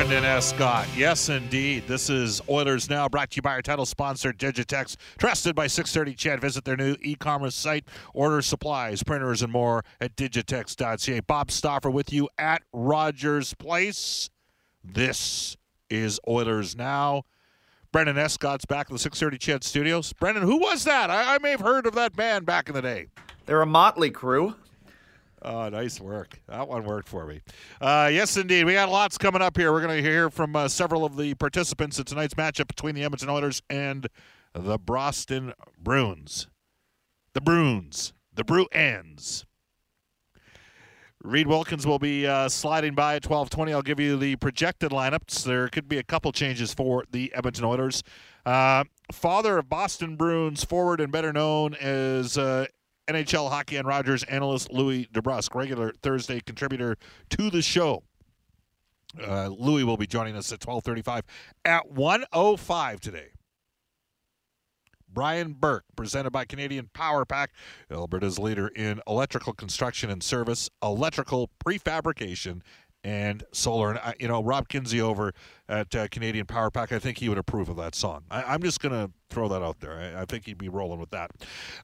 Brendan Escott. Yes, indeed. This is Oilers Now, brought to you by our title sponsor, Digitex. Trusted by 630 CHED. Visit their new e commerce site. Order supplies, printers, and more at digitex.ca. Bob Stauffer with you at Rogers Place. This is Oilers Now. Brendan Escott's back in the 630 CHED studios. Brendan, who was that? I, I may have heard of that band back in the day. They're a motley crew. Oh, nice work. That one worked for me. Uh, yes, indeed. We got lots coming up here. We're going to hear from uh, several of the participants in tonight's matchup between the Edmonton Oilers and the Boston Bruins. The Bruins. The Bruins. Reed Wilkins will be uh, sliding by at 12:20. I'll give you the projected lineups. There could be a couple changes for the Edmonton Oilers. Uh, father of Boston Bruins forward and better known as uh, NHL Hockey and Rogers analyst Louie DeBrusk, regular Thursday contributor to the show. Uh, Louie will be joining us at 12:35 at 1:05 today. Brian Burke, presented by Canadian Power Pack, Alberta's leader in electrical construction and service, electrical prefabrication, and solar. And I, you know, Rob Kinsey over at uh, Canadian Power Pack, I think he would approve of that song. I, I'm just to throw that out there. I, I think he'd be rolling with that.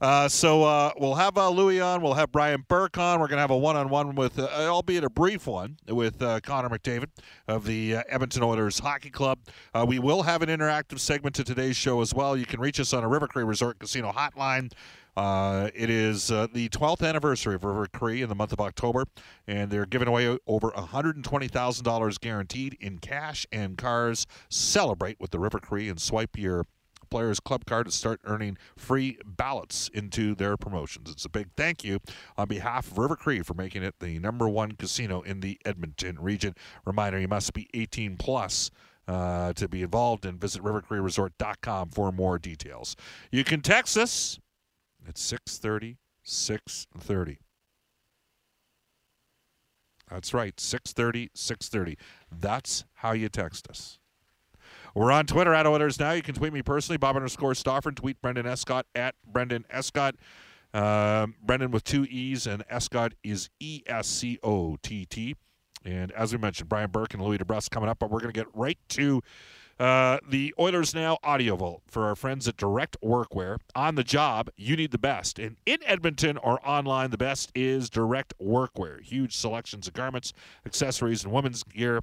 Uh, so uh, we'll have uh, Louie on. We'll have Brian Burke on. We're to have a one-on-one with, uh, albeit a brief one, with uh, Connor McDavid of the uh, Edmonton Oilers Hockey Club. Uh, we will have an interactive segment to today's show as well. You can reach us on a River Cree Resort Casino hotline. Uh, it is uh, the 12th anniversary of River Cree in the month of October, and they're giving away over $120,000 guaranteed in cash and cars. Celebrate with the River Cree and swipe your Players Club card to start earning free ballots into their promotions. It's a big thank you on behalf of River Cree for making it the number one casino in the Edmonton region. Reminder: you must be 18 plus. Uh, to be involved and visit rivercreeresort.com for more details. You can text us at 630 630. That's right, 630 630. That's how you text us. We're on Twitter at Oilers Now. You can tweet me personally, Bob underscore Stauffer, and tweet Brendan Escott at Brendan Escott. Um, Brendan with two E's, and Escott is E S C O T T. And as we mentioned, Brian Burke and Louie DeBrusk coming up, but we're going to get right to uh, the Oilers Now audio vault for our friends at Direct Workwear. On the job, you need the best. And in Edmonton or online, the best is Direct Workwear. Huge selections of garments, accessories, and women's gear.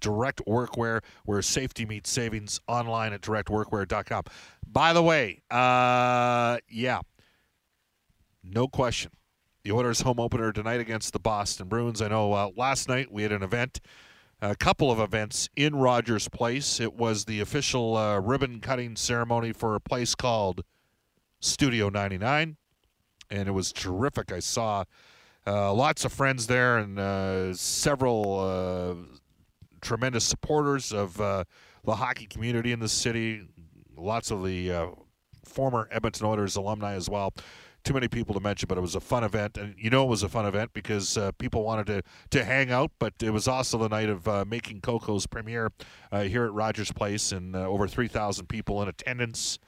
Direct Workwear, where safety meets savings, online at directworkwear.com. By the way, uh, yeah, no question. The Oilers home opener tonight against the Boston Bruins. I know uh, last night we had an event a couple of events in Rogers Place. It was the official uh, ribbon cutting ceremony for a place called Studio 99, and it was terrific. I saw uh, lots of friends there and uh, several uh, tremendous supporters of uh, the hockey community in the city. Lots of the uh, former Edmonton Oilers alumni as well. Too many people to mention, but it was a fun event, and you know it was a fun event because uh, people wanted to, to hang out. But it was also the night of uh, making Coco's premiere uh, here at Rogers Place, and uh, over three thousand people in attendance.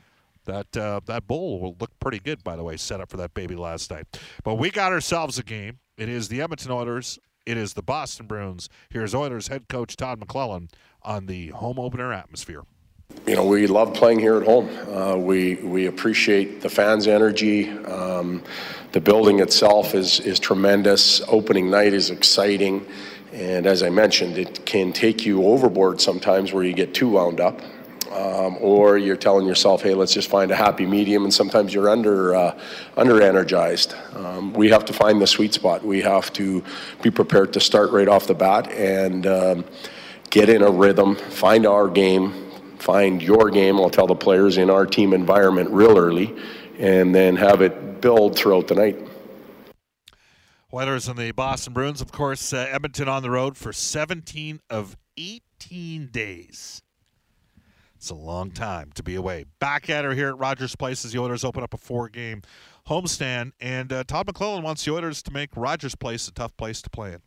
That uh, that bowl will look pretty good, by the way, set up for that baby last night. But we got ourselves a game. It is the Edmonton Oilers. It is the Boston Bruins. Here's Oilers head coach Todd McLellan on the home opener atmosphere. You know, we love playing here at home. Uh, we we appreciate the fans' energy. Um, the building itself is is tremendous. Opening night is exciting, and as I mentioned, it can take you overboard sometimes where you get too wound up. Um, or you're telling yourself, "Hey, let's just find a happy medium," and sometimes you're under uh, under energized. Um, we have to find the sweet spot. We have to be prepared to start right off the bat and um, get in a rhythm, find our game, find your game. I'll tell the players in our team environment real early, and then have it build throughout the night. Oilers and the Boston Bruins, of course, uh, Edmonton on the road for 17 of 18 days. It's a long time to be away. Back at her here at Rogers Place as the Oilers open up a four-game homestand, and uh, Todd McLellan wants the Oilers to make Rogers Place a tough place to play in.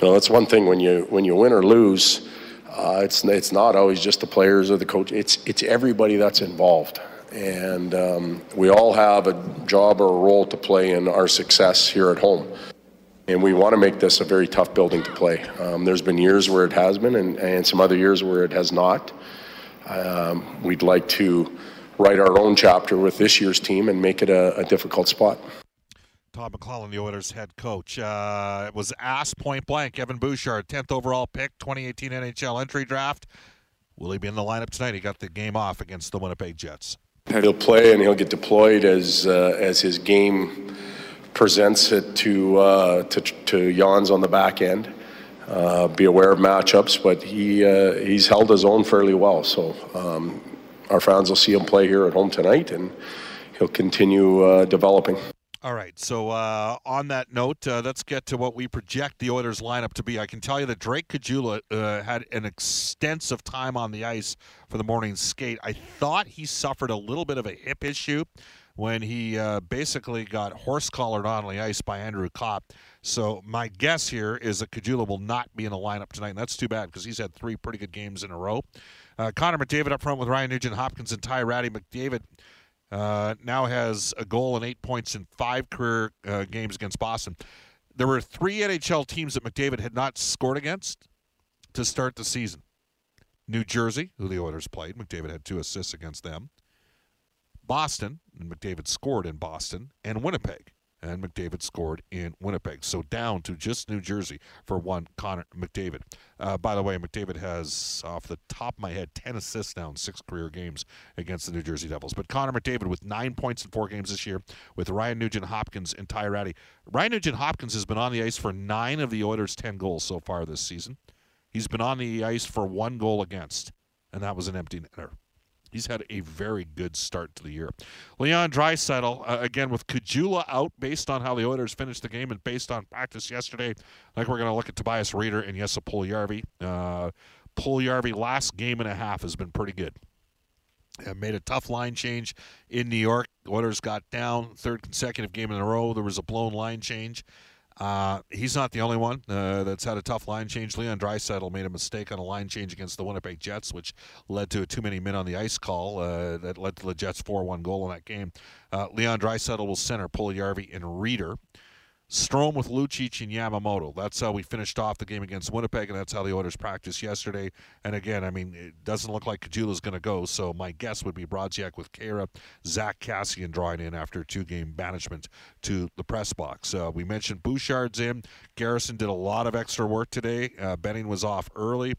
You know, that's one thing when you when you win or lose. Uh, it's it's not always just the players or the coach. It's it's everybody that's involved, and um, we all have a job or a role to play in our success here at home. And we want to make this a very tough building to play. Um, there's been years where it has been, and, and some other years where it has not. Um, we'd like to write our own chapter with this year's team and make it a, a difficult spot. Todd McLellan, the Oilers head coach, uh, was asked point blank. Evan Bouchard, 10th overall pick, 2018 NHL entry draft. Will he be in the lineup tonight? He got the game off against the Winnipeg Jets. He'll play and he'll get deployed as uh, as his game presents it to uh, to, to on the back end. Uh, be aware of matchups, but he uh, he's held his own fairly well. So um, our fans will see him play here at home tonight, and he'll continue uh, developing. All right. So uh, on that note, uh, let's get to what we project the Oilers lineup to be. I can tell you that Drake Caggiula uh, had an extensive time on the ice for the morning skate. I thought he suffered a little bit of a hip issue when he uh, basically got horse collared on the ice by Andrew Copp. So my guess here is that Caggiula will not be in the lineup tonight, and that's too bad because he's had three pretty good games in a row. Uh, Connor McDavid up front with Ryan Nugent Hopkins and Ty Rattie. McDavid uh, now has a goal and eight points in five career uh, games against Boston. There were three NHL teams that McDavid had not scored against to start the season. New Jersey, who the Oilers played, McDavid had two assists against them. Boston, and McDavid scored in Boston, and Winnipeg, and McDavid scored in Winnipeg. So down to just New Jersey for one Connor McDavid. Uh, by the way, McDavid has, off the top of my head, 10 assists now in six career games against the New Jersey Devils. But Connor McDavid with nine points in four games this year with Ryan Nugent Hopkins and Ty Rattie. Ryan Nugent Hopkins has been on the ice for nine of the Oilers' 10 goals so far this season. He's been on the ice for one goal against, and that was an empty netter. He's had a very good start to the year. Leon Draisaitl, uh, again with Caggiula out based on how the Oilers finished the game and based on practice yesterday. I think we're going to look at Tobias Rieder and Jesse Puljujärvi. Uh, last game and a half has been pretty good. Uh, made a tough line change in New York. Oilers got down third consecutive game in a row. There was a blown line change. Uh, he's not the only one uh, that's had a tough line change. Leon Draisaitl made a mistake on a line change against the Winnipeg Jets, which led to a too many men on the ice call uh, that led to the Jets' 4-1 goal in that game. Uh, Leon Draisaitl will center Puljujärvi and Rieder. Strome with Lucic and Yamamoto. That's how we finished off the game against Winnipeg, and that's how the Oilers practiced yesterday. And again, I mean, it doesn't look like Caggiula's going to go, so my guess would be Brodziak with Khaira, Zack Kassian drawing in after two-game banishment to the press box. Uh, we mentioned Bouchard's in. Garrison did a lot of extra work today. Uh, Benning was off early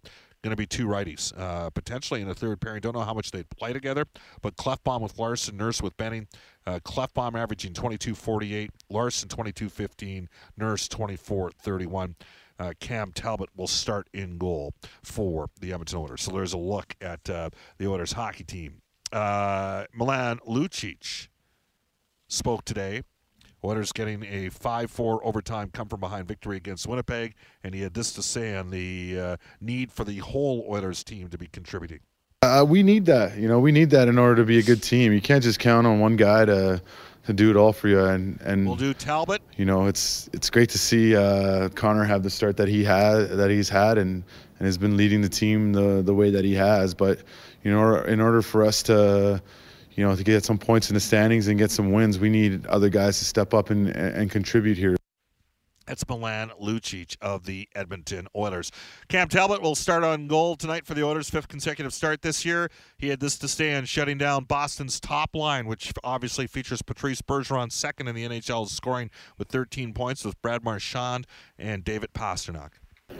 going to be two righties, uh, potentially in a third pairing. Don't know how much they'd play together, but Klefbom with Larsson, Nurse with Benning. Uh, Klefbom averaging 22.48, Larsson 22.15, Nurse 24.31. uh, Cam Talbot will start in goal for the Edmonton Oilers. So there's a look at uh, the Oilers hockey team. Uh, Milan Lucic spoke today. Oilers getting a 5-4 overtime come from behind victory against Winnipeg, and he had this to say on the uh, need for the whole Oilers team to be contributing. Uh, we need that. You know, we need that in order to be a good team. You can't just count on one guy to to do it all for you. And and We'll do Talbot. you know, it's it's great to see uh, Connor have the start that he had that he's had and and has been leading the team the the way that he has. But you know, in order for us to you know to get some points in the standings and get some wins, we need other guys to step up and and contribute here. That's Milan Lucic of the Edmonton Oilers. Cam Talbot will start on goal tonight for the Oilers' fifth consecutive start this year. He had this to say on shutting down Boston's top line, which obviously features Patrice Bergeron second in the NHL scoring with 13 points with Brad Marchand and David Pastrnak.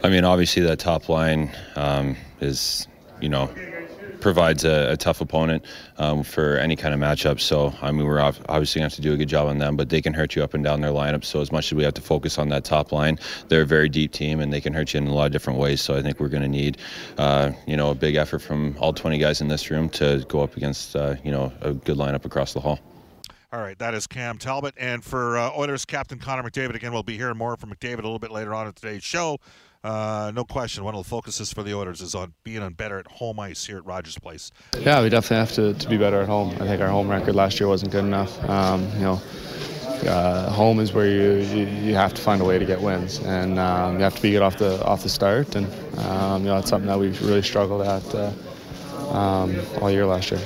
I mean, obviously that top line um, is, you know, provides a, a tough opponent um, for any kind of matchup. So I mean, we're obviously going to have to do a good job on them, but they can hurt you up and down their lineup. So as much as we have to focus on that top line, they're a very deep team and they can hurt you in a lot of different ways. So I think we're going to need, uh, you know, a big effort from all 20 guys in this room to go up against, uh, you know, a good lineup across the hall. All right, that is Cam Talbot. And for uh, Oilers captain Connor McDavid, again, we'll be hearing more from McDavid a little bit later on in today's show. Uh, no question, one of the focuses for the Oilers is on being on better at home ice here at Rogers Place. Yeah, we definitely have to, to be better at home. I think our home record last year wasn't good enough. Um, you know, uh, home is where you, you you have to find a way to get wins, and um, you have to be good off the off the start. And um, you know, it's something that we've really struggled at uh, um, all year last year.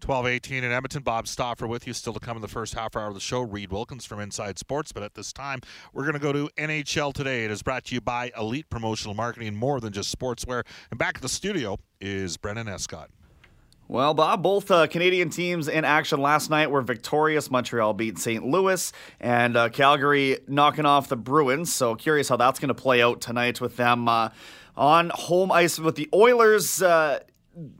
12 18 in Edmonton. Bob Stauffer with you. Still to come in the first half hour of the show. Reed Wilkins from Inside Sports. But at this time, we're going to go to NHL Today. It is brought to you by Elite Promotional Marketing, more than just sportswear. And back at the studio is Brendan Escott. Well, Bob, both uh, Canadian teams in action last night were victorious. Montreal beat St. Louis, and uh, Calgary knocking off the Bruins. So curious how that's going to play out tonight with them uh, on home ice with the Oilers. Uh,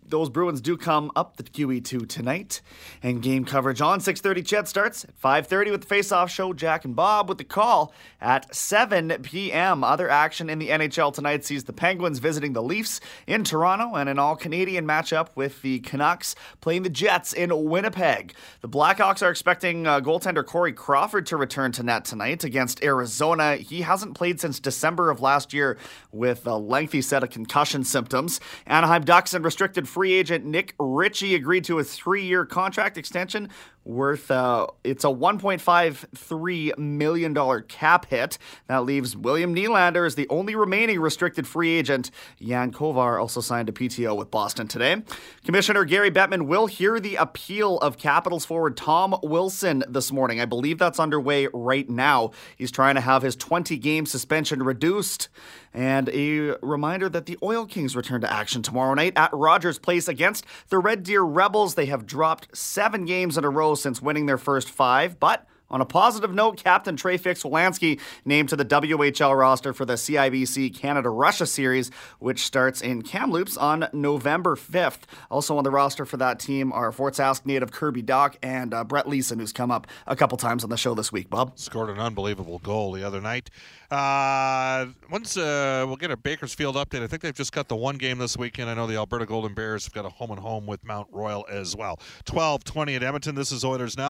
those Bruins do come up the QE2 tonight, and game coverage on 6:30. CHED starts at 5:30 with the face-off show. Jack and Bob with the call at 7 p.m. Other action in the NHL tonight sees the Penguins visiting the Leafs in Toronto, and an all-Canadian matchup with the Canucks playing the Jets in Winnipeg. The Blackhawks are expecting uh, goaltender Corey Crawford to return to net tonight against Arizona. He hasn't played since December of last year with a lengthy set of concussion symptoms. Anaheim Ducks and restricted free agent Nick Ritchie agreed to a three-year contract extension worth uh, it's a 1.53 million dollar cap hit that leaves William Nylander as the only remaining restricted free agent. Jan Kovar also signed a PTO with Boston today. Commissioner Gary Bettman will hear the appeal of Capitals forward Tom Wilson this morning. I believe that's underway right now. He's trying to have his 20 game suspension reduced. And a reminder that the Oil Kings return to action tomorrow night at Rogers Place against the Red Deer Rebels. They have dropped seven games in a row since winning their first five, but on a positive note, Captain Trey Fix-Wolansky named to the WHL roster for the CIBC Canada-Russia series, which starts in Kamloops on November 5th. Also on the roster for that team are Fort Sask native Kirby Dach and uh, Brett Leason, who's come up a couple times on the show this week, Bob. Scored an unbelievable goal the other night. Uh, once uh, we'll get a Bakersfield update. I think they've just got the one game this weekend. I know the Alberta Golden Bears have got a home and home with Mount Royal as well. 12 20 at Edmonton. This is Oilers now.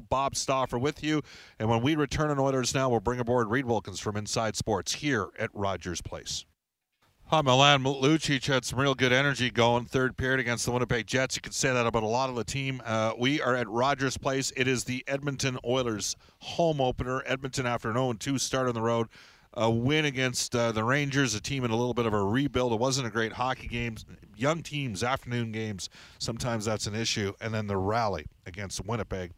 Bob Stauffer with you. And when we return on Oilers Now, we'll bring aboard Reed Wilkins from Inside Sports here at Rogers Place. Hi, Milan Lucic had some real good energy going third period against the Winnipeg Jets. You could say that about a lot of the team. Uh, we are at Rogers Place. It is the Edmonton Oilers home opener. Edmonton after an 0-2 start on the road. A win against uh, the Rangers, a team in a little bit of a rebuild. It wasn't a great hockey game. Young teams, afternoon games, sometimes that's an issue. And then the rally against Winnipeg.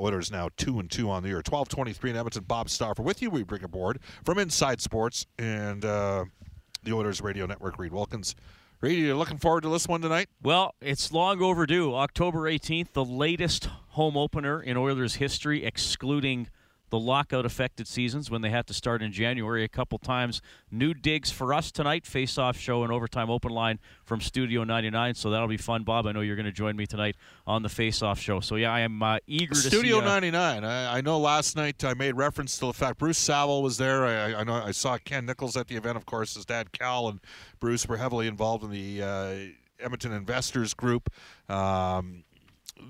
Oilers now two and two on the year. Twelve twenty three in Edmonton. Bob Stauffer with you. We bring aboard from Inside Sports and uh, the Oilers Radio Network. Reed Wilkins. Reed, you looking forward to this one tonight? Well, it's long overdue. October 18th, the latest home opener in Oilers history, excluding the lockout affected seasons when they had to start in January a couple times. New digs for us tonight, face off show and overtime open line from Studio 99. So that'll be fun, Bob. I know you're going to join me tonight on the face off show. So yeah, I am uh, eager to Studio see. uh, 99. I, I know last night I made reference to the fact Bruce Saville was there. I, I know I saw Ken Nichols at the event. Of course, his dad Cal and Bruce were heavily involved in the uh, Edmonton Investors Group. Um,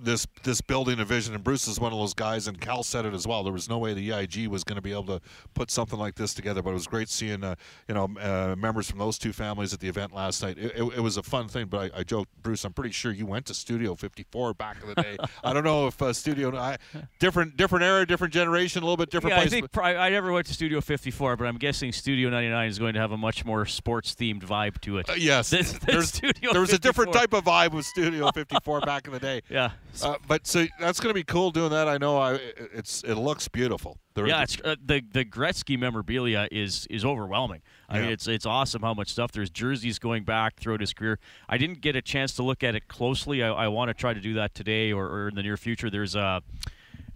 this this building a vision, and Bruce is one of those guys, and Cal said it as well. There was no way the EIG was going to be able to put something like this together, but it was great seeing uh, you know uh, members from those two families at the event last night. It, it, it was a fun thing, but I, I joked, Bruce, I'm pretty sure you went to Studio 54 back in the day. I don't know if uh, Studio I, different different era, different generation, a little bit different yeah, place. I think pri- I never went to Studio 54, but I'm guessing Studio 99 is going to have a much more sports themed vibe to it. Uh, yes, there's, there was a different type of vibe with Studio 54 back in the day. Yeah. Uh, but so that's going to be cool doing that. I know. I it's it looks beautiful. The- yeah, it's, uh, the the Gretzky memorabilia is is overwhelming. I mean, Yeah. it's it's awesome how much stuff there's. Jerseys going back throughout his career. I didn't get a chance to look at it closely. I, I want to try to do that today or, or in the near future. There's a,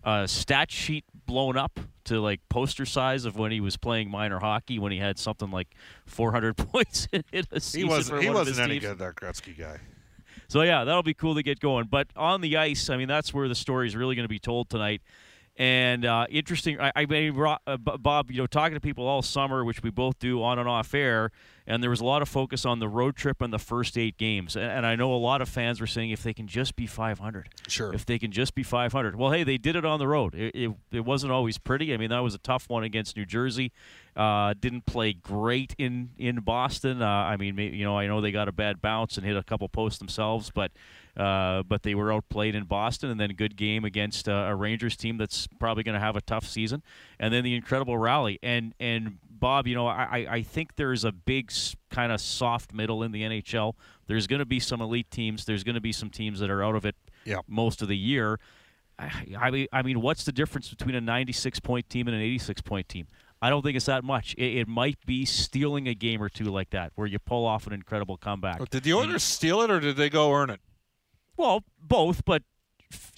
a stat sheet blown up to like poster size of when he was playing minor hockey when he had something like 400 points in a season. he wasn't he one of his wasn't any teams. good. That Gretzky guy. So yeah, that'll be cool to get going. But on the ice, I mean, that's where the story is really going to be told tonight. And uh, interesting, I, I mean, uh, Bob, you know, talking to people all summer, which we both do on and off air, and there was a lot of focus on the road trip and the first eight games. And, and I know a lot of fans were saying if they can just be 500, Sure. if they can just be 500. Well, hey, they did it on the road. It, it, it wasn't always pretty. I mean, that was a tough one against New Jersey. Uh, didn't play great in in Boston. Uh, I mean, you know, I know they got a bad bounce and hit a couple posts themselves, but uh, but they were outplayed in Boston, and then a good game against uh, a Rangers team that's probably going to have a tough season, and then the incredible rally. And and Bob, you know, I I- think there's a big kind of soft middle in the NHL. There's going to be some elite teams. There's going to be some teams that are out of it Yeah. most of the year. I I mean, I mean, what's the difference between a 96 point team and an 86 point team? I don't think it's that much. It, it might be stealing a game or two like that, where you pull off an incredible comeback. Did the Oilers steal it or did they go earn it? Well, both, but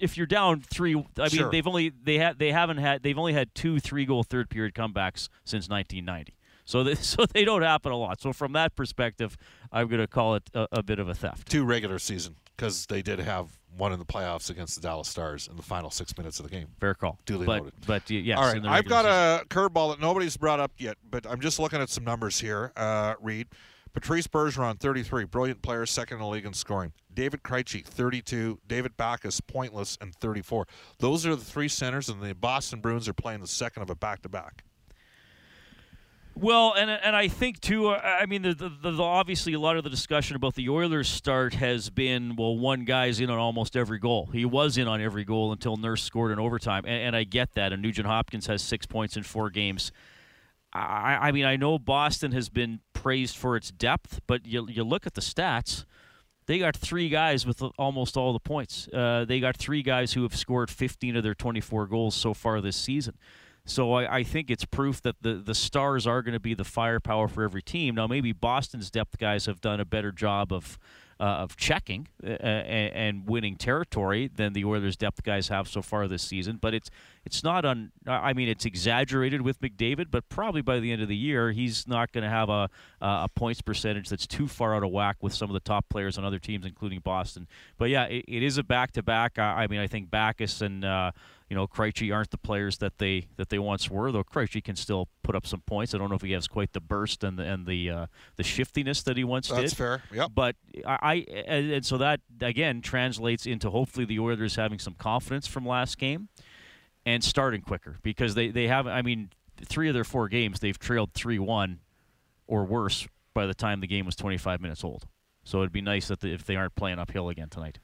if you're down three, I mean, they've only they had they haven't had they've only had two three goal third period comebacks since 1990. So they, so they don't happen a lot. So from that perspective, I'm going to call it a, a bit of a theft. Two regular season because they did have one in the playoffs against the Dallas Stars in the final six minutes of the game. Fair call. Duly but, noted. But yes, All in the I've got season. a curveball that nobody's brought up yet, but I'm just looking at some numbers here. Uh, Reed, Patrice Bergeron, 33, brilliant player, second in the league in scoring. David Krejci, 32. David Backes, pointless, and 34. Those are the three centers, and the Boston Bruins are playing the second of a back-to-back. Well, and and I think too. uh, I mean, the, the, the, obviously a lot of the discussion about the Oilers' start has been well, one guy's in on almost every goal. He was in on every goal until Nurse scored in overtime, and, and I get that. And Nugent Hopkins has six points in four games. I, I mean, I know Boston has been praised for its depth, but you you look at the stats. They got three guys with almost all the points. Uh, they got three guys who have scored 15 of their 24 goals so far this season. So I, I think it's proof that the, the stars are going to be the firepower for every team. Now maybe Boston's depth guys have done a better job of uh, of checking uh, and, and winning territory than the Oilers' depth guys have so far this season. But it's it's not on. I mean, it's exaggerated with McDavid, but probably by the end of the year, he's not going to have a a points percentage that's too far out of whack with some of the top players on other teams, including Boston. But yeah, it, it is a back to back. I mean, I think Backes and uh, you know Krejci aren't the players that they that they once were. Though Krejci can still put up some points. I don't know if he has quite the burst and the and the uh, the shiftiness that he once That's did. fair. Yep. But I, I and, and so that again translates into hopefully the Oilers having some confidence from last game and starting quicker because they they have. I mean, three of their four games they've trailed three one or worse by the time the game was 25 minutes old. So it'd be nice that the, if they aren't playing uphill again tonight.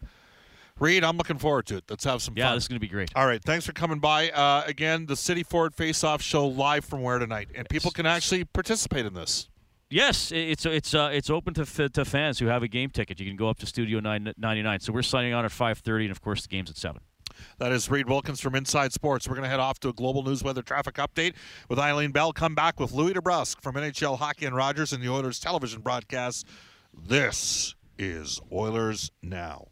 Reed, I'm looking forward to it. Let's have some yeah, fun. Yeah, this is going to be great. All right. Thanks for coming by. Uh, again, the City Ford Face Off Show live from where tonight? And yes. people can actually participate in this. Yes, it's it's uh, it's open to to fans who have a game ticket. You can go up to Studio 999. So we're signing on at 5:30 and of course the game's at 7. That is Reed Wilkins from Inside Sports. We're going to head off to a global news weather traffic update with Eileen Bell. Come back with Louie DeBrusk from NHL Hockey and Rogers and the Oilers television broadcast. This is Oilers Now.